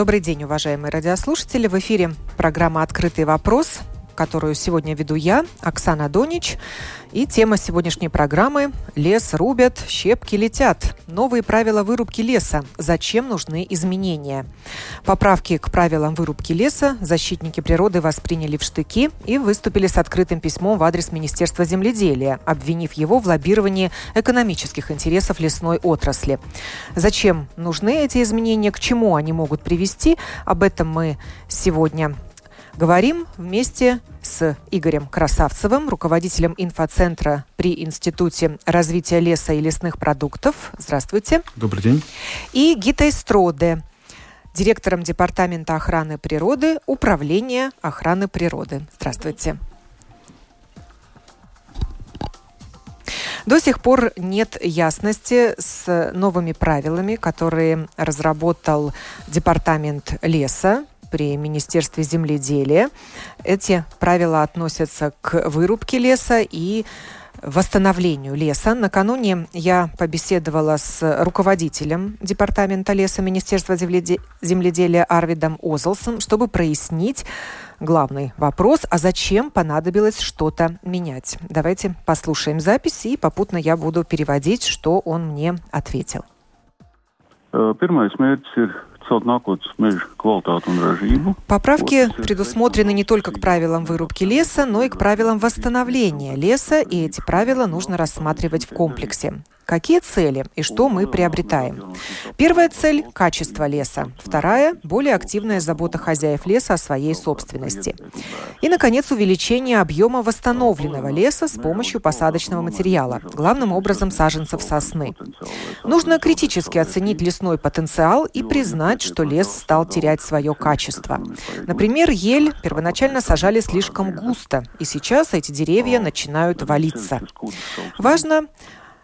Добрый день, уважаемые радиослушатели. В эфире программа «Открытый вопрос», которую сегодня веду я, Оксана Донич. И тема сегодняшней программы «Лес рубят, щепки летят. Новые правила вырубки леса. Зачем нужны изменения?» Поправки к правилам вырубки леса защитники природы восприняли в штыки и выступили с открытым письмом в адрес Министерства земледелия, обвинив его в лоббировании экономических интересов лесной отрасли. Зачем нужны эти изменения, к чему они могут привести? Об этом мы сегодня Говорим вместе с Игорем Красавцевым, руководителем инфоцентра при Институте развития леса и лесных продуктов. Здравствуйте. Добрый день. И Гитой Строде, директором Департамента охраны природы Управления охраны природы. Здравствуйте. До сих пор нет ясности с новыми правилами, которые разработал Департамент леса при Министерстве земледелия. Эти правила относятся к вырубке леса и восстановлению леса. Накануне я побеседовала с руководителем Департамента леса Министерства земледелия Арвидом Озелсом, чтобы прояснить главный вопрос, а зачем понадобилось что-то менять. Давайте послушаем запись, и попутно я буду переводить, что он мне ответил. Pirmais mērķis ir Поправки предусмотрены не только к правилам вырубки леса, но и к правилам восстановления леса, и эти правила нужно рассматривать в комплексе. Какие цели и что мы приобретаем? Первая цель – качество леса. Вторая – более активная забота хозяев леса о своей собственности. И, наконец, увеличение объема восстановленного леса с помощью посадочного материала, главным образом саженцев сосны. Нужно критически оценить лесной потенциал и признать, что лес стал терять свое качество. Например, ель первоначально сажали слишком густо, и сейчас эти деревья начинают валиться. Важно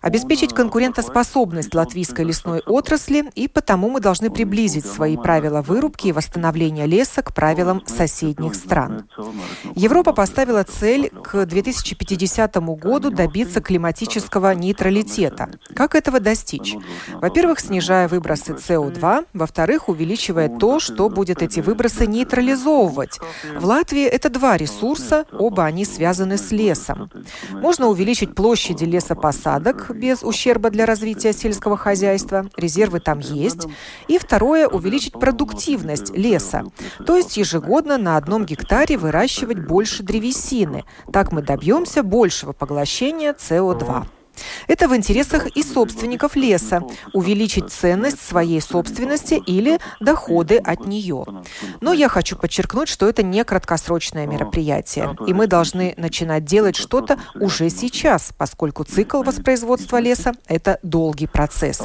обеспечить конкурентоспособность латвийской лесной отрасли, и потому мы должны приблизить свои правила вырубки и восстановления леса к правилам соседних стран. Европа поставила цель к 2050 году добиться климатического нейтралитета. Как этого достичь? Во-первых, снижая выбросы СО2, во-вторых, увеличивая то, что будет эти выбросы нейтрализовывать. В Латвии это два ресурса, оба они связаны с лесом. Можно увеличить площади лесопосадок, без ущерба для развития сельского хозяйства. Резервы там есть. И второе – увеличить продуктивность леса. То есть ежегодно на одном гектаре выращивать больше древесины. Так мы добьемся большего поглощения СО2. Это в интересах и собственников леса – увеличить ценность своей собственности или доходы от нее. Но я хочу подчеркнуть, что это не краткосрочное мероприятие, и мы должны начинать делать что-то уже сейчас, поскольку цикл воспроизводства леса – это долгий процесс.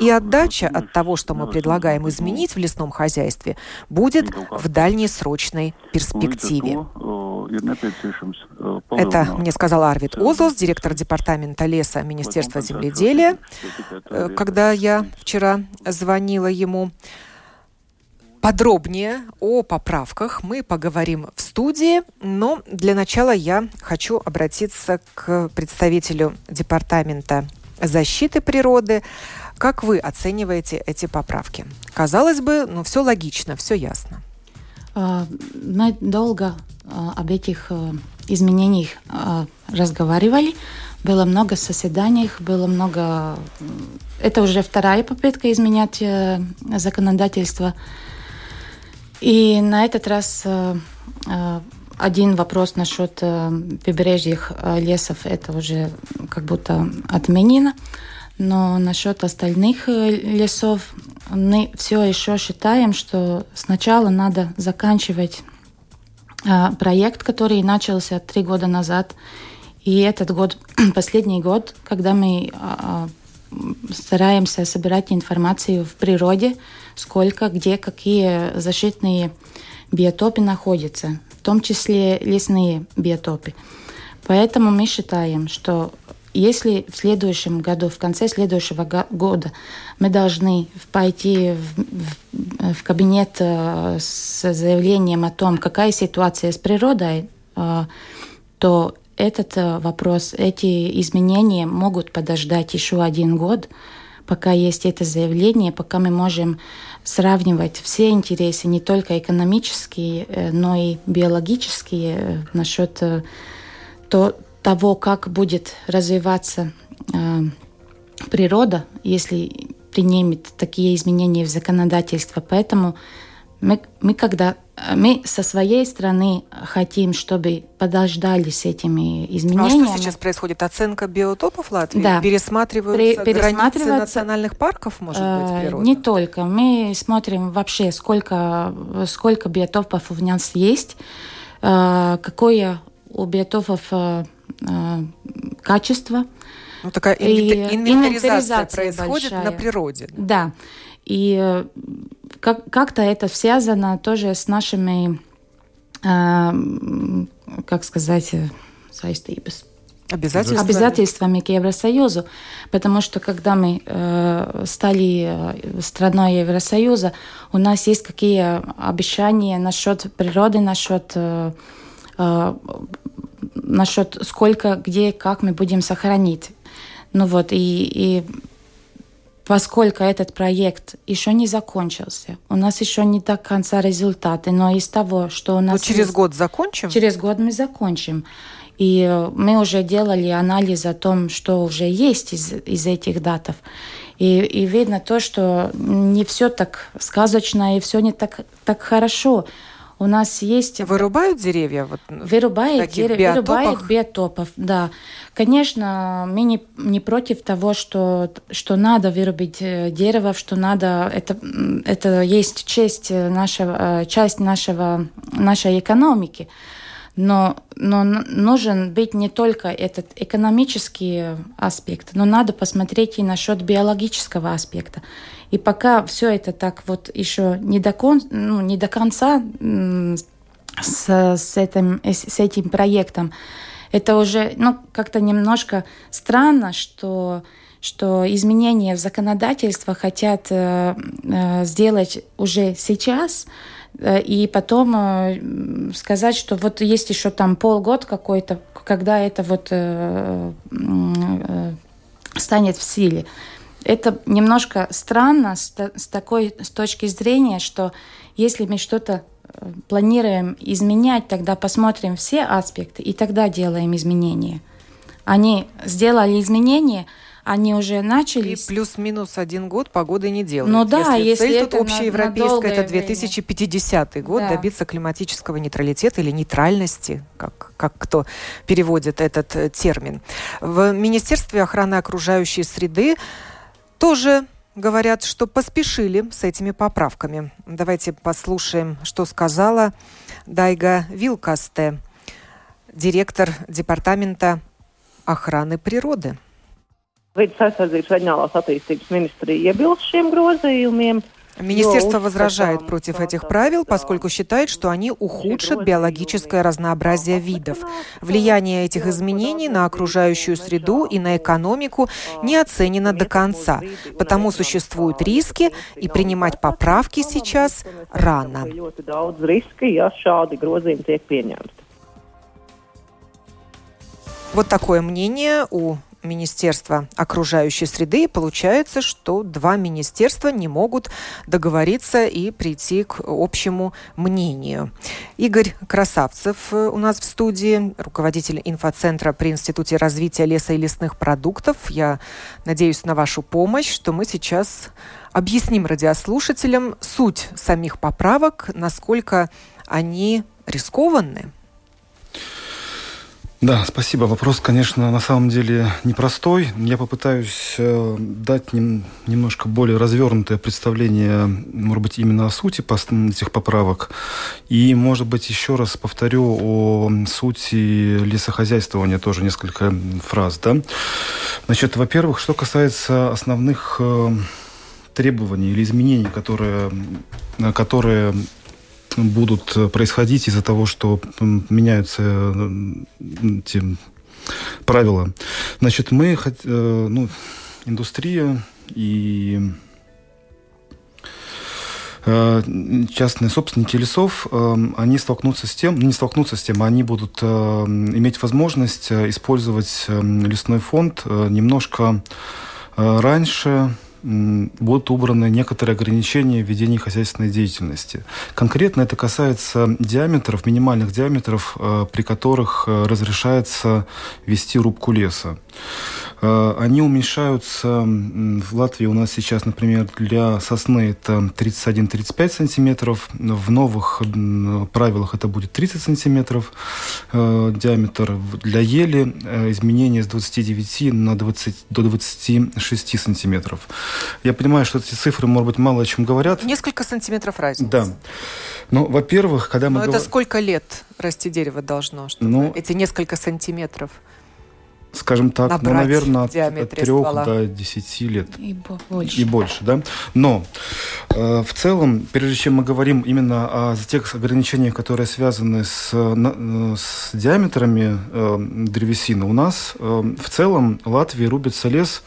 И отдача от того, что мы предлагаем изменить в лесном хозяйстве, будет в дальнесрочной перспективе. Это мне сказал Арвид Озлс, директор департамента леса Министерства земледелия, э, когда я вчера звонила ему. Подробнее о поправках мы поговорим в студии, но для начала я хочу обратиться к представителю Департамента защиты природы. Как вы оцениваете эти поправки? Казалось бы, ну все логично, все ясно. А, мы долго а, об этих э, изменениях а, разговаривали. Было много заседаний, было много... Это уже вторая попытка изменять э, законодательство. И на этот раз э, один вопрос насчет прибрежных лесов, это уже как будто отменено. Но насчет остальных э, лесов мы все еще считаем, что сначала надо заканчивать проект, который начался три года назад. И этот год, последний год, когда мы а, стараемся собирать информацию в природе, сколько, где, какие защитные биотопы находятся, в том числе лесные биотопы. Поэтому мы считаем, что если в следующем году, в конце следующего года мы должны пойти в, в, кабинет э, с заявлением о том, какая ситуация с природой, э, то этот э, вопрос, эти изменения могут подождать еще один год, пока есть это заявление, пока мы можем сравнивать все интересы, не только экономические, но и биологические, насчет то, того, как будет развиваться э, природа, если примет такие изменения в законодательство. Поэтому мы, мы, когда, мы со своей стороны хотим, чтобы подождали с этими изменениями. А что сейчас происходит? Оценка биотопов Латвии? Да. Пересматриваются При, границы национальных парков, может быть, э, природа? Не только. Мы смотрим вообще, сколько, сколько биотопов у нас есть, э, какое у биотопов качество. Ну, такая инвентаризация, инвентаризация происходит большая. на природе. Да. И э, как- как-то это связано тоже с нашими, э, как сказать, saistības. Обязательствами. обязательствами к Евросоюзу, потому что когда мы э, стали э, страной Евросоюза, у нас есть какие обещания насчет природы, насчет э, насчет сколько, где, как мы будем сохранить. Ну вот, и, и поскольку этот проект еще не закончился, у нас еще не до конца результаты, но из того, что у нас... Но через есть, год закончим? Через год мы закончим. И мы уже делали анализ о том, что уже есть из, из этих датов. И, и видно то, что не все так сказочно и все не так, так хорошо. У нас есть... Вырубают деревья? Вот вырубают деревья, вырубают биотопов, да. Конечно, мы не, не против того, что, что надо вырубить э, дерево, что надо... Это, это есть часть нашего, э, часть нашего, нашей экономики. Но, но нужен быть не только этот экономический аспект, но надо посмотреть и насчет биологического аспекта. И пока все это так вот еще не до, кон, ну, не до конца с, с, этим, с этим проектом, это уже ну, как-то немножко странно, что что изменения в законодательство хотят э, э, сделать уже сейчас, э, и потом э, сказать, что вот есть еще там полгода какой-то, когда это вот э, э, станет в силе это немножко странно с, с такой с точки зрения, что если мы что-то э, планируем изменять, тогда посмотрим все аспекты и тогда делаем изменения. Они сделали изменения, они уже начали. И плюс-минус один год погоды не делают. Ну да, если, если цель тут общеевропейская, это 2050 время. год, да. добиться климатического нейтралитета или нейтральности, как, как кто переводит этот э, термин. В Министерстве охраны окружающей среды тоже говорят, что поспешили с этими поправками. Давайте послушаем, что сказала Дайга Вилкасте, директор департамента охраны природы. Vides aizsardzības reģionālās attīstības ministrija. Министерство возражает против этих правил, поскольку считает, что они ухудшат биологическое разнообразие видов. Влияние этих изменений на окружающую среду и на экономику не оценено до конца, потому существуют риски, и принимать поправки сейчас рано. Вот такое мнение у Министерства окружающей среды. И получается, что два министерства не могут договориться и прийти к общему мнению. Игорь Красавцев э, у нас в студии, руководитель инфоцентра при Институте развития леса и лесных продуктов. Я надеюсь на вашу помощь, что мы сейчас объясним радиослушателям суть самих поправок, насколько они рискованны. Да, спасибо. Вопрос, конечно, на самом деле непростой. Я попытаюсь э, дать нем, немножко более развернутое представление, может быть, именно о сути этих поправок. И, может быть, еще раз повторю о сути лесохозяйствования тоже несколько фраз. Да? Значит, во-первых, что касается основных э, требований или изменений, которые, которые будут э, происходить из-за того, что меняются э, эти правила. Значит, мы, э, ну, индустрия и частные собственники лесов, они столкнутся с тем, не столкнутся с тем, они будут иметь возможность использовать лесной фонд немножко раньше, будут убраны некоторые ограничения в ведении хозяйственной деятельности. Конкретно это касается диаметров, минимальных диаметров, э, при которых э, разрешается вести рубку леса. Э, они уменьшаются. В Латвии у нас сейчас, например, для сосны это 31-35 сантиметров. В новых правилах это будет 30 сантиметров э, диаметр. Для ели э, изменение с 29 на 20, до 26 сантиметров. Я понимаю, что эти цифры, может быть, мало о чем говорят. Несколько сантиметров разницы. Да. Ну, во-первых, когда мы... Но говор... это сколько лет расти дерево должно, чтобы ну, эти несколько сантиметров? Скажем так, ну, наверное, от, от 3 ствола. до 10 лет. И больше. И больше, да. Но э, в целом, прежде чем мы говорим именно о тех ограничениях, которые связаны с, на, э, с диаметрами э, древесины, у нас э, в целом в Латвии рубится лес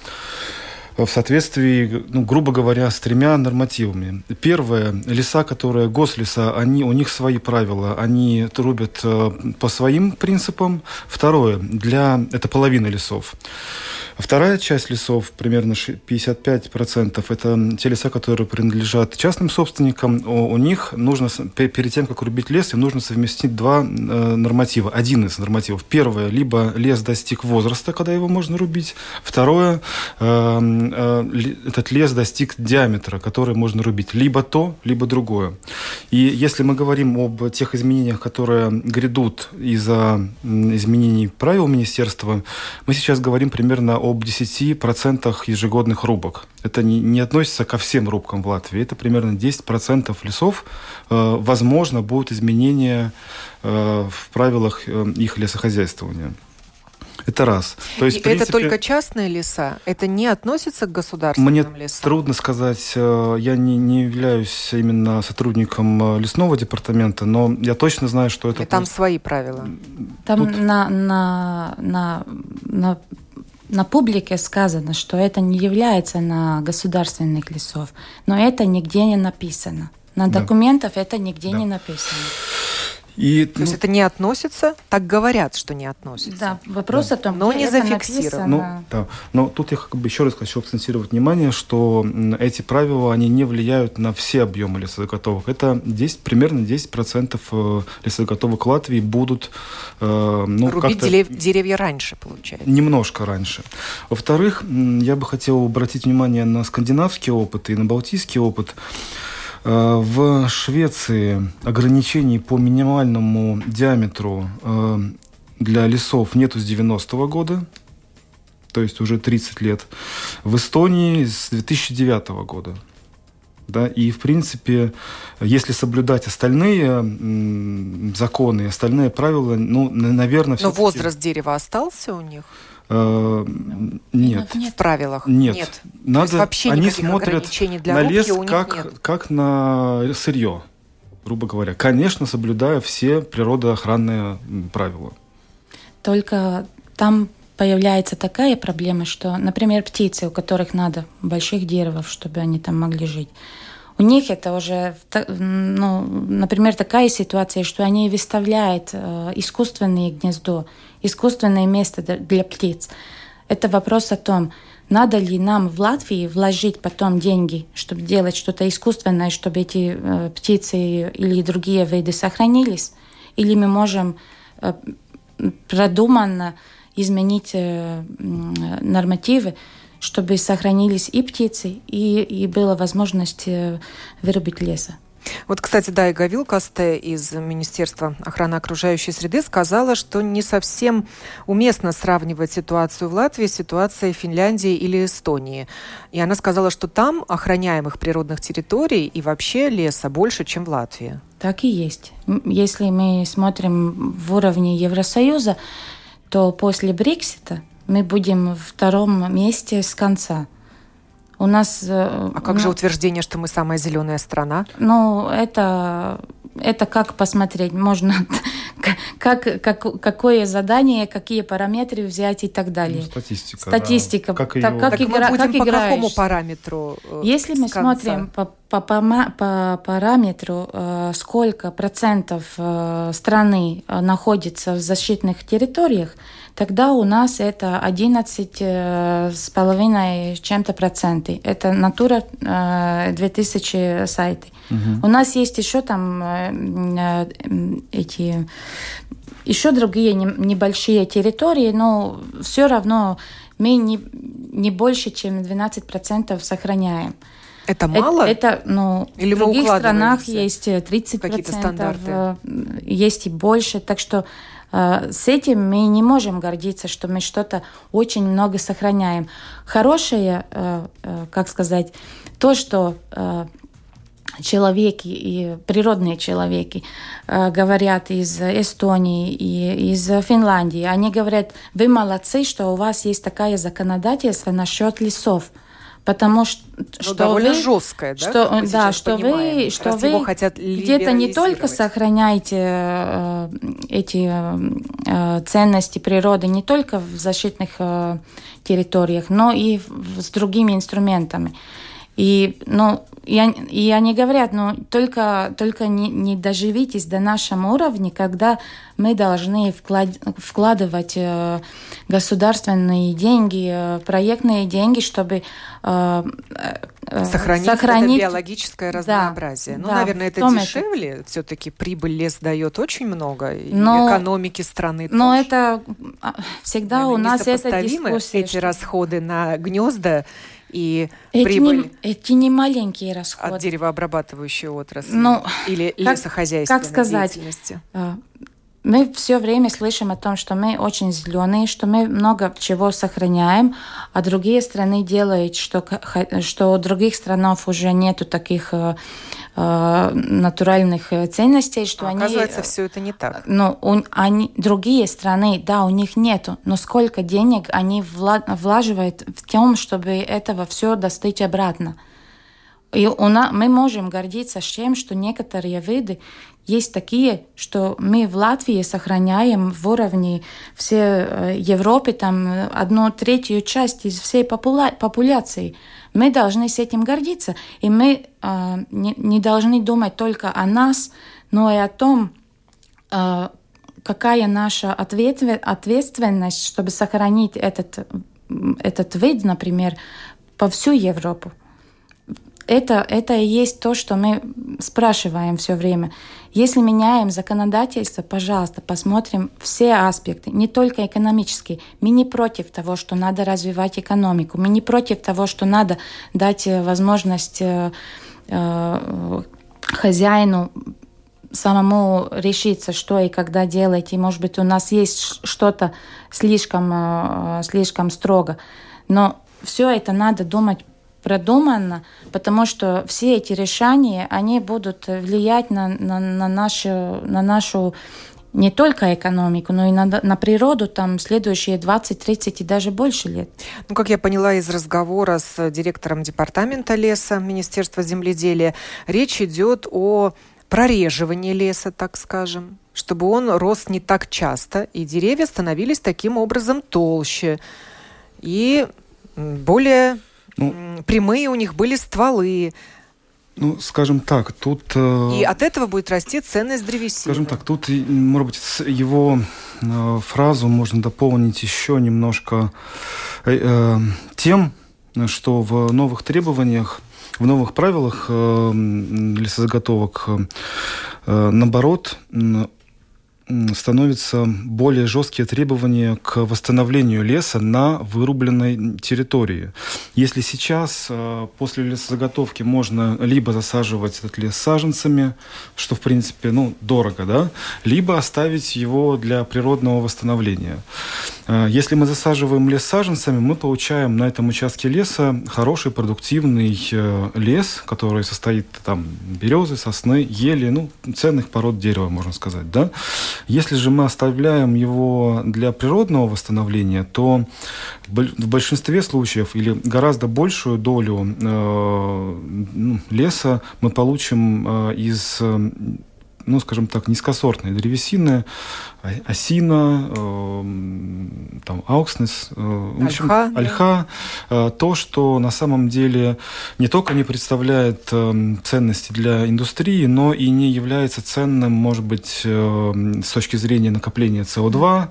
в соответствии, ну, грубо говоря, с тремя нормативами. Первое, леса, которые гослеса, они, у них свои правила, они рубят э, по своим принципам. Второе, для, это половина лесов. Вторая часть лесов, примерно 55%, это те леса, которые принадлежат частным собственникам. У, них нужно, перед тем, как рубить лес, им нужно совместить два э, норматива. Один из нормативов. Первое, либо лес достиг возраста, когда его можно рубить. Второе, э, э, этот лес достиг диаметра, который можно рубить. Либо то, либо другое. И если мы говорим об тех изменениях, которые грядут из-за изменений правил министерства, мы сейчас говорим примерно об 10% ежегодных рубок. Это не, не относится ко всем рубкам в Латвии. Это примерно 10% лесов. Э, возможно, будут изменения э, в правилах э, их лесохозяйствования. Это раз. То есть, и принципе, это только частные леса? Это не относится к государственным мне лесам? Мне трудно сказать. Э, я не, не являюсь именно сотрудником э, лесного департамента, но я точно знаю, что это... И там свои правила? Там Тут... на, на, на, на на публике сказано, что это не является на государственных лесов, но это нигде не написано. На да. документах это нигде да. не написано. И, То ну, есть это не относится, так говорят, что не относится. Да, вопрос да. о том, но не зафиксировано. Ну, да. Но тут я как бы еще раз хочу акцентировать внимание, что эти правила, они не влияют на все объемы лесозаготовок. Это 10, примерно 10% э, лесозаготовок Латвии будут... Э, ну, Рубить дерев, деревья раньше, получается. Немножко раньше. Во-вторых, я бы хотел обратить внимание на скандинавский опыт и на балтийский опыт. Э, в Швеции ограничений по минимальному диаметру э, для лесов нету с 90-го года, то есть уже 30 лет. В Эстонии с 2009 года. Да, и, в принципе, если соблюдать остальные законы, остальные правила, ну, наверное... Но возраст дерева остался у них? Э, нет. В правилах? Нет. нет. Надо, вообще они смотрят для на лес как, нет. как на сырье, грубо говоря. Конечно, соблюдая все природоохранные правила. Только там появляется такая проблема, что, например, птицы, у которых надо больших деревьев, чтобы они там могли жить, у них это уже, ну, например, такая ситуация, что они выставляют э, искусственное гнездо, искусственное место для птиц. Это вопрос о том, надо ли нам в Латвии вложить потом деньги, чтобы делать что-то искусственное, чтобы эти э, птицы или другие виды сохранились, или мы можем э, продуманно изменить э, нормативы, чтобы сохранились и птицы, и, и была возможность э, вырубить леса. Вот, кстати, Дайга Вилкасте из Министерства охраны окружающей среды сказала, что не совсем уместно сравнивать ситуацию в Латвии с ситуацией Финляндии или Эстонии. И она сказала, что там охраняемых природных территорий и вообще леса больше, чем в Латвии. Так и есть. Если мы смотрим в уровне Евросоюза, то после Брексита мы будем в втором месте с конца. У нас... Э, а как ну, же утверждение, что мы самая зеленая страна? Ну, это, это как посмотреть. Можно как, как, какое задание, какие параметры взять и так далее. Ну, статистика. Статистика. Да. Как, ее... так, как, игра, мы будем как по какому параметру? Э, Если мы смотрим по, по, по, по параметру, э, сколько процентов э, страны э, находится в защитных территориях, тогда у нас это 11 э, с половиной чем-то проценты. Это Натура 2000 э, сайты. Угу. У нас есть еще там эти еще другие небольшие территории, но все равно мы не, не больше, чем 12% сохраняем. Это мало? Это, это ну, Или в других странах есть 30%, какие-то стандарты? есть и больше. Так что Э, с этим мы не можем гордиться, что мы что-то очень много сохраняем. Хорошее, э, э, как сказать, то, что человеки и природные человеки говорят из Эстонии и из Финляндии. Они говорят, вы молодцы, что у вас есть такое законодательство насчет лесов потому что, ну, что довольно вы, жесткое, да? Что, да, что вы, что вы где-то не только сохраняете э, эти э, ценности природы не только в защитных э, территориях, но и в, с другими инструментами. И, ну, и, и они говорят, ну, только, только не, не доживитесь до нашего уровня, когда мы должны вклад, вкладывать э, государственные деньги, э, проектные деньги, чтобы э, э, сохранить, сохранить это биологическое разнообразие. Да, ну, да, наверное, это дешевле. Это... Все-таки прибыль лес дает очень много, но, экономики страны Но тоже. это а, всегда наверное, у нас это дискуссия. Эти что... расходы на гнезда и эти прибыль не, эти не маленькие расходы. От деревообрабатывающей отрасли ну, или как, лесохозяйственной как сказать, деятельности. Мы все время слышим о том, что мы очень зеленые, что мы много чего сохраняем, а другие страны делают, что, что у других странов уже нету таких э, э натуральных ценностей, что а они... Оказывается, все это не так. Ну, у, они, другие страны, да, у них нету, но сколько денег они вла, влаживают в том, чтобы этого все достать обратно. И у нас, мы можем гордиться тем, что некоторые виды есть такие, что мы в Латвии сохраняем в уровне всей э, Европы там одну третью часть из всей популя популяции. Мы должны с этим гордиться, и мы э, не, не должны думать только о нас, но и о том, э, какая наша ответственность, чтобы сохранить этот, этот вид, например, по всю Европу это, это и есть то, что мы спрашиваем все время. Если меняем законодательство, пожалуйста, посмотрим все аспекты, не только экономические. Мы не против того, что надо развивать экономику, мы не против того, что надо дать э, возможность э, э, хозяину самому решиться, что и когда делать, и, может быть, у нас есть что-то слишком, э, слишком строго. Но все это надо думать продуманно, потому что все эти решения, они будут влиять на, на, на, нашу, на нашу не только экономику, но и на, на природу там следующие 20, 30 и даже больше лет. Ну, как я поняла из разговора с директором департамента леса Министерства земледелия, речь идет о прореживании леса, так скажем, чтобы он рос не так часто, и деревья становились таким образом толще и более ну, прямые у них были стволы. Ну, скажем так, тут... Э, и от этого будет расти ценность древесины. Скажем так, тут, может быть, его э, фразу можно дополнить еще немножко э, э, тем, что в новых требованиях, в новых правилах э, лесозаготовок, э, наоборот, становятся более жесткие требования к восстановлению леса на вырубленной территории. Если сейчас э, после лесозаготовки можно либо засаживать этот лес саженцами, что в принципе ну, дорого, да, либо оставить его для природного восстановления. Э, если мы засаживаем лес саженцами, мы получаем на этом участке леса хороший продуктивный э, лес, который состоит там березы, сосны, ели, ну, ценных пород дерева, можно сказать, да. Если же мы оставляем его для природного восстановления, то в большинстве случаев или гораздо большую долю э, ну, леса мы получим э, из ну, скажем так, низкосортные древесины, осина, э, там, аукснес, э, в общем, ольха, ольха э, то, что на самом деле не только не представляет э, ценности для индустрии, но и не является ценным, может быть, э, с точки зрения накопления СО2,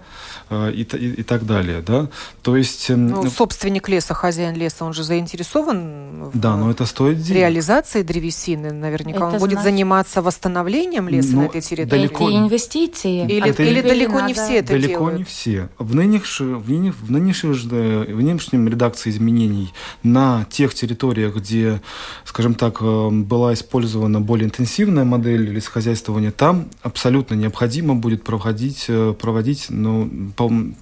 Э, и, и, и так далее. Да? То есть, эм, ну, собственник леса, хозяин леса, он же заинтересован да, в но это стоит денег. реализации древесины. Наверняка это он будет значит... заниматься восстановлением леса ну, на этой территории. Далеко... Это инвестиции. Или, это... или далеко не все это Далеко делают. не все. В, нынешнем, в, нынешнем, в, нынешнем, в нынешнем редакции изменений на тех территориях, где, скажем так, э, была использована более интенсивная модель лесохозяйствования, там абсолютно необходимо будет проводить, э, проводить ну,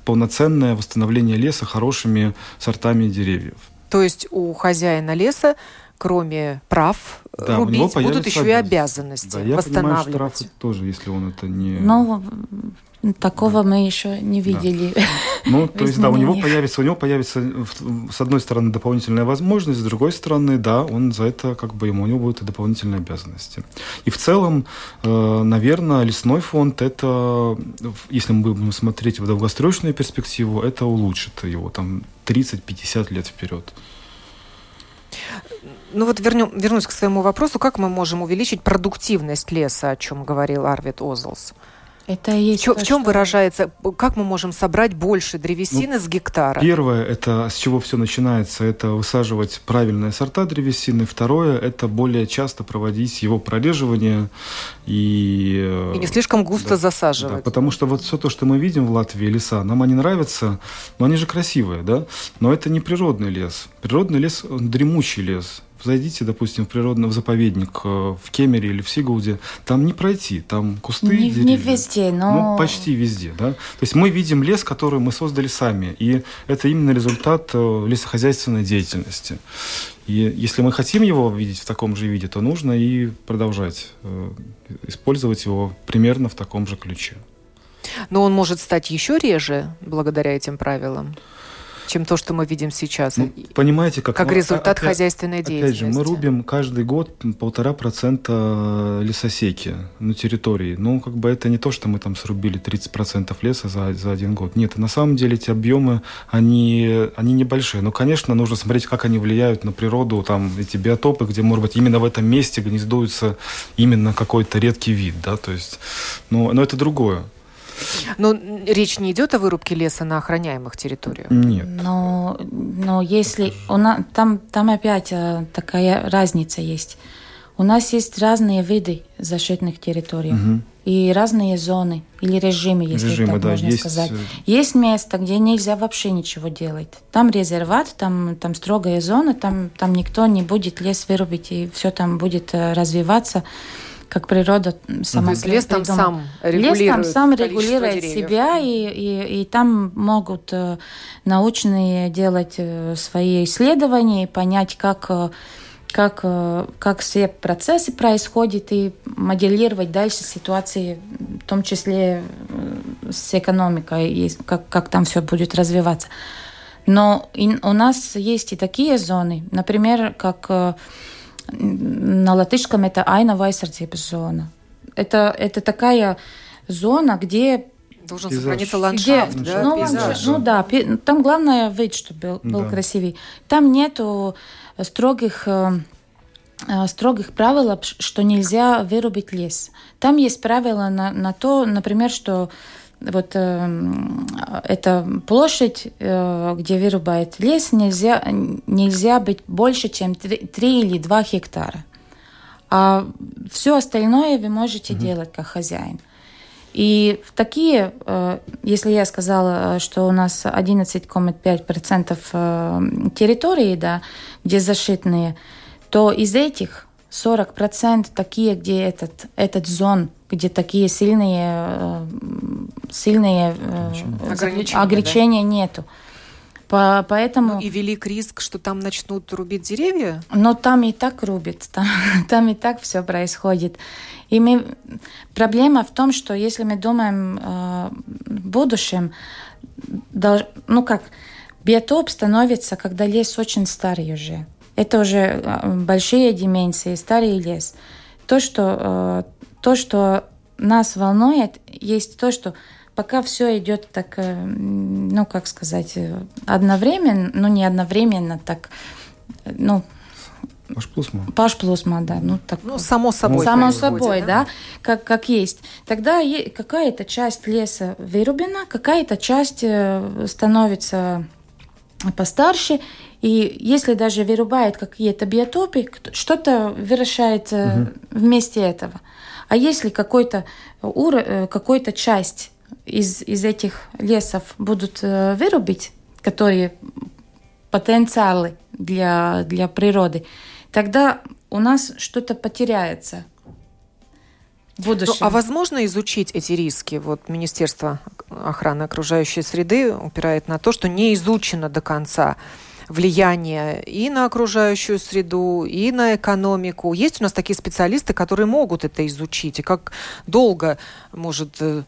полноценное восстановление леса хорошими сортами деревьев. То есть у хозяина леса кроме прав да, рубить, будут еще и обязанности да, я восстанавливать. Понимаю, штрафы тоже, если он это не... Ну, Такого да. мы еще не видели. Да. Ну, то есть, да, у него появится, у него появится, с одной стороны, дополнительная возможность, с другой стороны, да, он за это, как бы, ему, у него будут и дополнительные обязанности. И в целом, э, наверное, лесной фонд, это, если мы будем смотреть в долгосрочную перспективу, это улучшит его там 30-50 лет вперед. Ну вот вернем, вернусь к своему вопросу. Как мы можем увеличить продуктивность леса, о чем говорил Арвид Озлс? Это есть в, то, в чем что... выражается, как мы можем собрать больше древесины ну, с гектара? Первое, это с чего все начинается, это высаживать правильные сорта древесины. Второе, это более часто проводить его прореживание и... И не слишком густо да, засаживать. Да, потому что вот все то, что мы видим в Латвии, леса, нам они нравятся, но они же красивые, да? Но это не природный лес. Природный лес, он дремучий лес зайдите, допустим, в природный заповедник э, в Кемере или в Сигулде, там не пройти, там кусты, не, деревья. Не везде, но... Ну, почти везде, да. То есть мы видим лес, который мы создали сами, и это именно результат э, лесохозяйственной деятельности. И если мы хотим его видеть в таком же виде, то нужно и продолжать э, использовать его примерно в таком же ключе. Но он может стать еще реже благодаря этим правилам чем то, что мы видим сейчас. Ну, понимаете, как, как результат опять, хозяйственной деятельности. Опять же, мы рубим каждый год полтора процента лесосеки на территории. Ну, как бы это не то, что мы там срубили 30% леса за, за один год. Нет, на самом деле эти объемы, они, они небольшие. Но, конечно, нужно смотреть, как они влияют на природу, там, эти биотопы, где, может быть, именно в этом месте гнездуется именно какой-то редкий вид, да, то есть, но, но это другое. Но речь не идет о вырубке леса на охраняемых территориях? Нет. Но, но если... У нас, там, там опять э, такая разница есть. У нас есть разные виды защитных территорий. Угу. И разные зоны или режимы, если режимы, так да, можно есть... сказать. Э, есть место, где нельзя вообще ничего делать. Там резерват, там, там строгая зона, там, там никто не будет лес вырубить, и все там будет э, развиваться как природа сама. То есть лес там сам регулирует Лес там сам регулирует себя, и, и, и там могут э, научные делать э, свои исследования и понять, как э, как, как все процессы происходят и моделировать дальше ситуации, в том числе с экономикой, и как, как там все будет развиваться. Но и у нас есть и такие зоны, например, как на латышском это айнова aizsardzības зона. Это, это такая зона, где Должен пейзаж. сохраниться ландшафт, где, да, ну, пейзаж. Ну да, там главное вид, чтобы был, был да. красивый. Там нету строгих э, э, строгих правил, что нельзя вырубить лес. Там есть правила на, на то, например, что вот э, эта площадь, э, где вырубает лес, нельзя, нельзя быть больше, чем 3, 3 или 2 гектара. А все остальное вы можете mm-hmm. делать как хозяин. И в такие, э, если я сказала, что у нас 11,5% э, территории, да, где защитные, то из этих 40% такие, где этот, этот зон, где такие сильные, э, сильные ограничения, ограничения да? нету. По, поэтому... Ну, и велик риск, что там начнут рубить деревья? Но там и так рубят, там, там и так все происходит. И мы... проблема в том, что если мы думаем э, в будущем, долж... ну как, биотоп становится, когда лес очень старый уже. Это уже э, большие дименсии, старый лес. То, что, э, то, что нас волнует, есть то, что пока все идет так, э, ну, как сказать, одновременно, ну, не одновременно, так, ну, Пашплусма. Пашплусма, да. Ну, так, ну, само собой. Само собой, да, да как, как есть. Тогда какая-то часть леса вырублена, какая-то часть э, становится постарше, и если даже вырубает какие-то биотопы, что-то выращается угу. вместе этого. А если какой-то э, какой-то часть из, из этих лесов будут э, вырубить, которые потенциалы для, для природы, тогда у нас что-то потеряется в будущем. Ну, а возможно изучить эти риски? Вот Министерство охраны окружающей среды упирает на то, что не изучено до конца влияние и на окружающую среду, и на экономику. Есть у нас такие специалисты, которые могут это изучить. И как долго может э,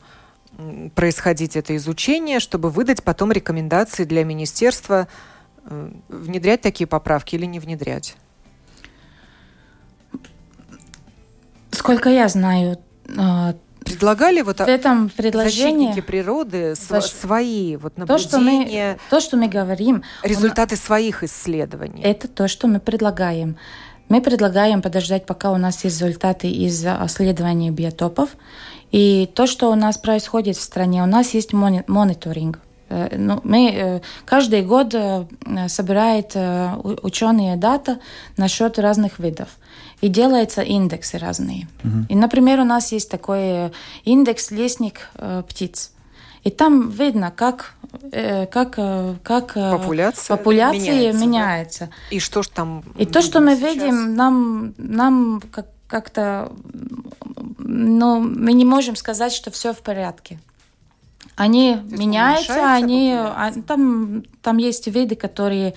происходить это изучение, чтобы выдать потом рекомендации для министерства э, внедрять такие поправки или не внедрять? Сколько я знаю, а, предлагали вот в этом предложении защитники природы защ... свои вот наблюдения, то, что мы, то, что мы говорим, результаты нас... своих исследований. Это то, что мы предлагаем. Мы предлагаем подождать, пока у нас есть результаты из исследований биотопов. И то, что у нас происходит в стране, у нас есть мониторинг. Э, ну, мы э, каждый год э, собирает ученые дата насчет разных видов и делаются индексы разные. Угу. И, например, у нас есть такой индекс лестник птиц. И там видно, как, как, как популяция, популяция меняется. меняется. Да? И что ж там И то, что мы сейчас? видим, нам, нам как, как-то... Ну, мы не можем сказать, что все в порядке. Они меняются, они, а, там, там есть виды, которые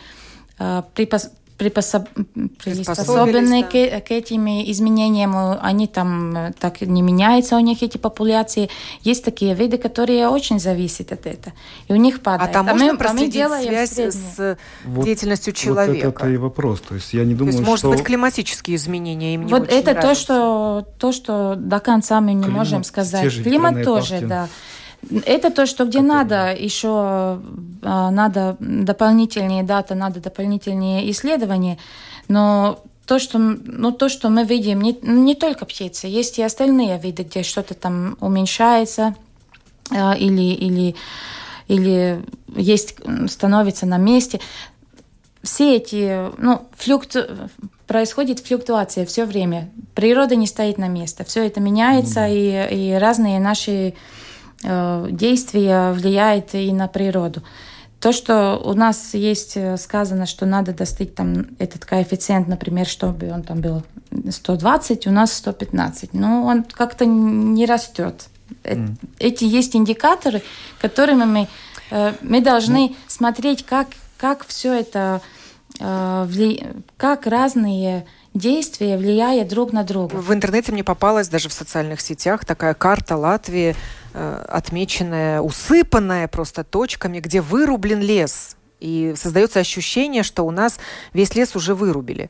э, припас, припособ, приспособлены да. к, к этим изменениям, они там э, так не меняются у них эти популяции. Есть такие виды, которые очень зависят от этого, и у них падает. А там а можно мы, проследить а мы связь с вот, деятельностью человека? Вот это и вопрос. То есть я не думаю, то есть, может что... быть, климатические изменения им не Вот очень это то, что то, что до конца мы не Климат, можем сказать. Климат тоже, партии. да. Это то, что где надо еще а, надо дополнительные даты, надо дополнительные исследования, но то, что, ну, то, что мы видим, не, не только птицы, есть и остальные виды, где что-то там уменьшается а, или, или, или есть, становится на месте. Все эти, ну, флюкту, происходит флюктуация все время. Природа не стоит на месте. Все это меняется, mm-hmm. и, и разные наши Э, действие влияет и на природу. То, что у нас есть э, сказано, что надо достать там этот коэффициент, например, чтобы он там был 120, у нас 115. Но он как-то не растет. Mm. Эти есть индикаторы, которыми мы, мы должны mm. смотреть, как, как все это, как разные действия влияют друг на друга. В интернете мне попалась даже в социальных сетях такая карта Латвии, э, отмеченная, усыпанная просто точками, где вырублен лес. И создается ощущение, что у нас весь лес уже вырубили.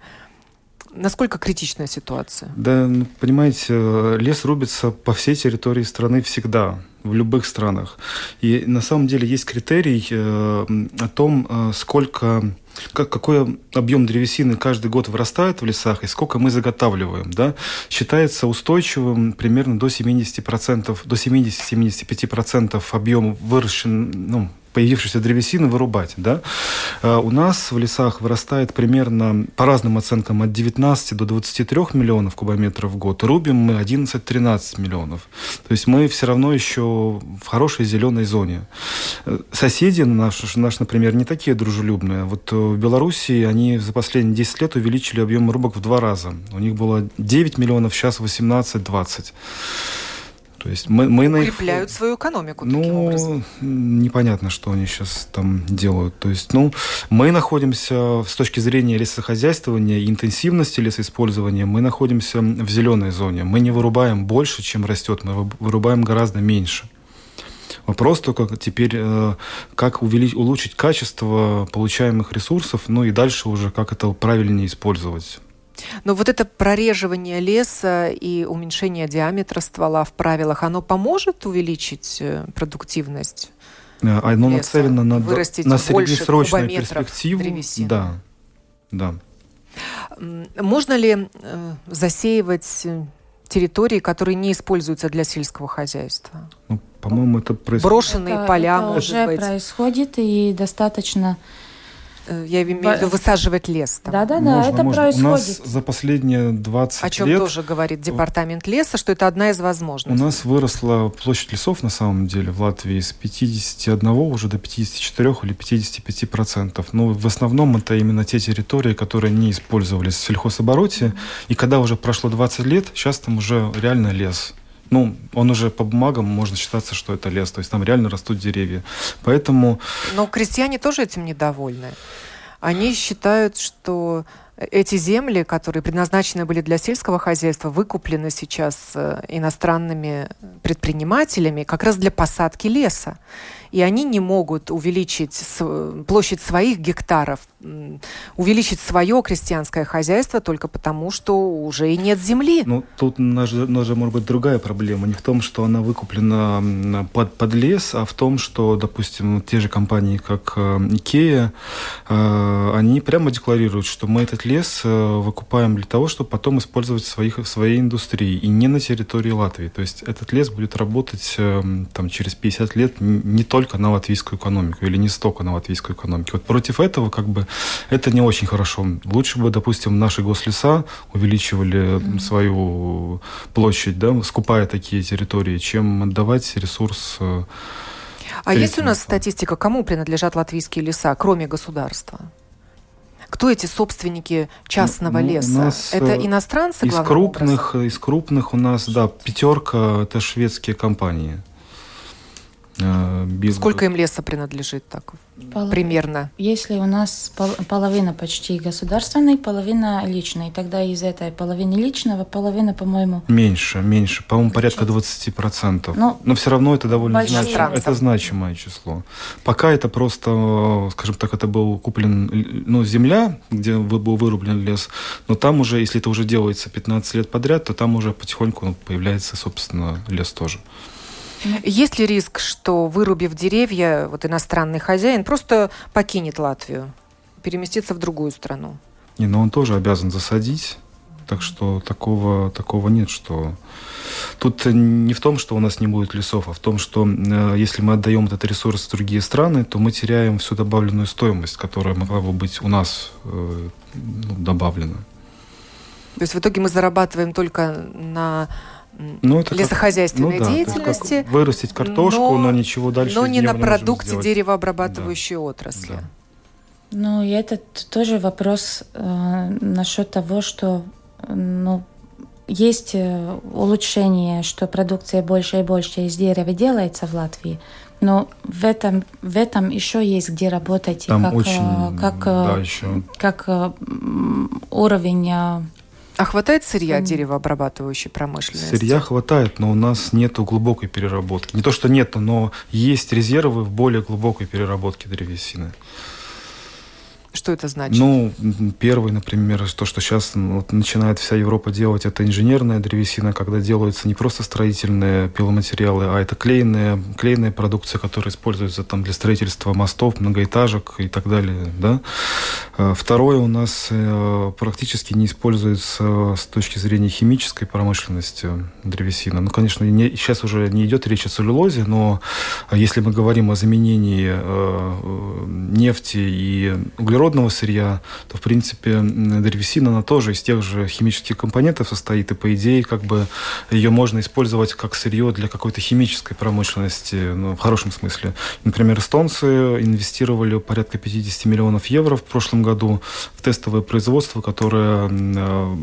Насколько критичная ситуация? Да, ну, понимаете, лес рубится по всей территории страны всегда, в любых странах. И на самом деле есть критерий э, о том, э, сколько как, какой объем древесины каждый год вырастает в лесах и сколько мы заготавливаем. Да? Считается устойчивым примерно до 70%, до 70-75% объема выращен, ну, появившейся древесины вырубать. Да? А у нас в лесах вырастает примерно, по разным оценкам, от 19 до 23 миллионов кубометров в год. Рубим мы 11-13 миллионов. То есть мы все равно еще в хорошей зеленой зоне. Соседи наши, наш, например, не такие дружелюбные. Вот в Белоруссии они за последние 10 лет увеличили объем рубок в два раза. У них было 9 миллионов, сейчас 18-20. То есть мы, мы на укрепляют их... свою экономику. Ну, непонятно, что они сейчас там делают. То есть, ну, мы находимся с точки зрения лесохозяйствования и интенсивности лесоиспользования, мы находимся в зеленой зоне. Мы не вырубаем больше, чем растет, мы вырубаем гораздо меньше. Вопрос только теперь, э, как увеличить, улучшить качество получаемых ресурсов, ну и дальше уже как это правильнее использовать. Но вот это прореживание леса и уменьшение диаметра ствола в правилах, оно поможет увеличить э, продуктивность? Э, оно леса, нацелено на, на среднесрочную перспективу. Древесины. Да, да. Можно ли э, засеивать территории, которые не используются для сельского хозяйства? Ну, по-моему, это происходит. Брошенные это, поля, это может уже быть. происходит и достаточно я имею в виду высаживать лес. Да, да, да, это можно. происходит. У нас за последние 20 лет... О чем лет, тоже говорит департамент леса, что это одна из возможностей. У нас выросла площадь лесов на самом деле в Латвии с 51 уже до 54 или 55 процентов. Но в основном это именно те территории, которые не использовались в сельхозобороте. И когда уже прошло 20 лет, сейчас там уже реально лес ну, он уже по бумагам можно считаться, что это лес, то есть там реально растут деревья. Поэтому... Но крестьяне тоже этим недовольны. Они считают, что эти земли, которые предназначены были для сельского хозяйства, выкуплены сейчас э, иностранными предпринимателями как раз для посадки леса и они не могут увеличить площадь своих гектаров, увеличить свое крестьянское хозяйство только потому, что уже и нет земли. Ну, тут у может быть другая проблема. Не в том, что она выкуплена под, под лес, а в том, что, допустим, те же компании, как э, Икея, э, они прямо декларируют, что мы этот лес э, выкупаем для того, чтобы потом использовать в, своих, в своей индустрии и не на территории Латвии. То есть этот лес будет работать там, через 50 лет не только только на латвийскую экономику или не столько на латвийскую экономику. Вот против этого как бы это не очень хорошо. Лучше бы, допустим, наши гослеса увеличивали mm-hmm. свою площадь, да, скупая такие территории, чем отдавать ресурс э, а есть у нас статистика, кому принадлежат латвийские леса, кроме государства? Кто эти собственники частного ну, леса? Нас, это э, иностранцы? Из крупных, образом? из крупных у нас, да, пятерка это шведские компании. Э, без... Сколько им леса принадлежит так? Пол... Примерно. Если у нас пол... половина почти государственной, половина личной, тогда из этой половины личного половина, по-моему... Меньше, меньше. По-моему, порядка 20%. Но, Но все равно это довольно значимое, это значимое число. Пока это просто, скажем так, это был куплен ну, земля, где был вырублен лес, но там уже, если это уже делается 15 лет подряд, то там уже потихоньку появляется, собственно, лес тоже. Есть ли риск, что вырубив деревья, вот иностранный хозяин просто покинет Латвию, переместится в другую страну? Не, но он тоже обязан засадить. Так что такого, такого нет, что... Тут не в том, что у нас не будет лесов, а в том, что э, если мы отдаем этот ресурс в другие страны, то мы теряем всю добавленную стоимость, которая могла бы быть у нас э, ну, добавлена. То есть в итоге мы зарабатываем только на ну, это лесохозяйственной как, ну, да, деятельности. Как вырастить картошку, но, но ничего дальше Но не на продукте деревообрабатывающей да. отрасли. Да. Ну, и это тоже вопрос э, насчет того, что ну, есть э, улучшение, что продукция больше и больше из дерева делается в Латвии, но в этом, в этом еще есть где работать. Там как, очень, э, как, да, еще. как уровень а хватает сырья деревообрабатывающей промышленности? Сырья хватает, но у нас нет глубокой переработки. Не то, что нет, но есть резервы в более глубокой переработке древесины. Что это значит? Ну, первый, например, то, что сейчас вот, начинает вся Европа делать, это инженерная древесина, когда делаются не просто строительные пиломатериалы, а это клейная, клейная продукция, которая используется там для строительства мостов, многоэтажек и так далее. Да? А, второе у нас э, практически не используется с точки зрения химической промышленности древесина. Ну, конечно, не, сейчас уже не идет речь о целлюлозе, но если мы говорим о заменении э, э нефти и углерода, природного сырья, то, в принципе, древесина, она тоже из тех же химических компонентов состоит, и, по идее, как бы ее можно использовать как сырье для какой-то химической промышленности, ну, в хорошем смысле. Например, эстонцы инвестировали порядка 50 миллионов евро в прошлом году в тестовое производство, которое э,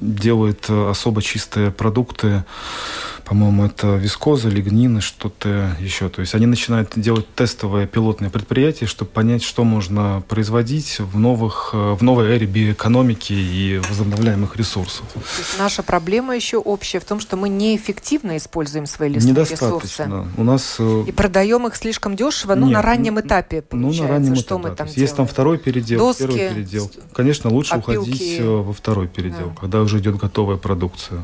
делает особо чистые продукты, по-моему, это вискоза, лигнин и что-то еще. То есть они начинают делать тестовое пилотное предприятие, чтобы понять, что можно производить в, новых, э, в новой эре биоэкономики и возобновляемых ресурсов. Наша проблема еще общая в том, что мы неэффективно используем свои лесные Недостаточно. ресурсы. У нас... Э, и продаем их слишком дешево, ну, Нет, на раннем этапе, получается. Ну, на раннем что этапе. мы там есть, есть там второй передел, Доски, первый передел. Конечно, лучше опилки. уходить э, во второй передел, да. когда уже идет готовая продукция.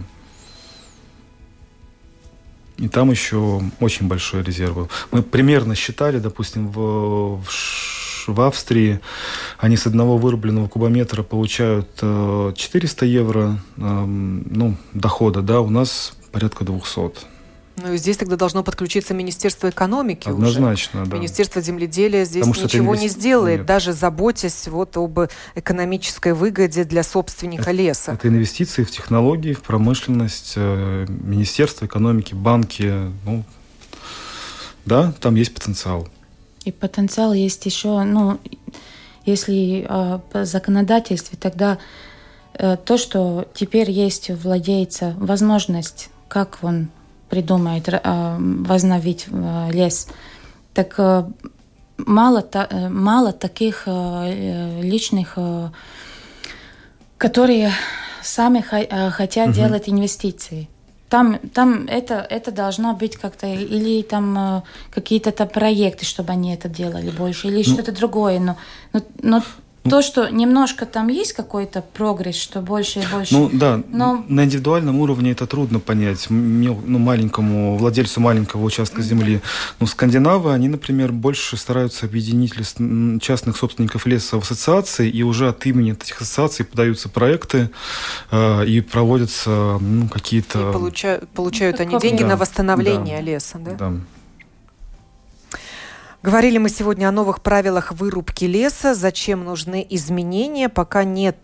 И там еще очень большой резерв. Мы примерно считали, допустим, в, в, Австрии они с одного вырубленного кубометра получают 400 э, евро ну, дохода, да, у нас порядка 200. Ну и здесь тогда должно подключиться Министерство экономики Однозначно, уже. да. Министерство земледелия здесь Потому ничего инвести... не сделает, Нет. даже заботясь вот об экономической выгоде для собственника это, леса. Это инвестиции в технологии, в промышленность, э, Министерство экономики, банки. Ну, да, там есть потенциал. И потенциал есть еще, ну, если э, по законодательству, тогда э, то, что теперь есть у владельца возможность, как он придумает э, возновить э, лес. Так э, мало, мало таких личных, которые сами хотят угу. делать инвестиции. Там, там это, это должно быть как-то, или там какие-то проекты, чтобы они это делали больше, или ну, что-то другое. Но, но, но то, что немножко там есть какой-то прогресс, что больше и больше. Ну да, но... на индивидуальном уровне это трудно понять, ну, маленькому владельцу маленького участка земли. Но скандинавы, они, например, больше стараются объединить лес, частных собственников леса в ассоциации, и уже от имени этих ассоциаций подаются проекты э, и проводятся ну, какие-то... И получают, получают они деньги да, на восстановление да, леса, да? Да. Говорили мы сегодня о новых правилах вырубки леса. Зачем нужны изменения? Пока нет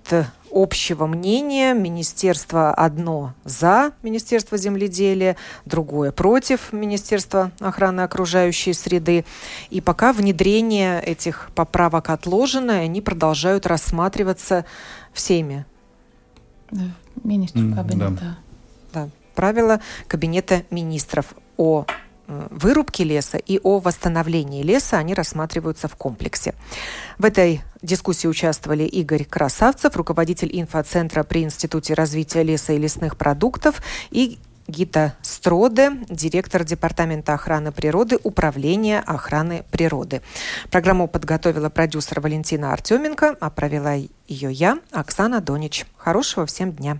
общего мнения. Министерство одно за Министерство земледелия, другое против Министерства охраны окружающей среды. И пока внедрение этих поправок отложено, они продолжают рассматриваться всеми. Да, министр кабинета. Да. да. Правила Кабинета министров о Э, вырубки леса и о восстановлении леса, они рассматриваются в комплексе. В этой дискуссии участвовали Игорь Красавцев, руководитель инфоцентра при Институте развития леса и лесных продуктов, и Гита Строде, директор Департамента охраны природы Управления охраны природы. Программу подготовила продюсер Валентина Артеменко, а провела ее я, Оксана Донич. Хорошего всем дня!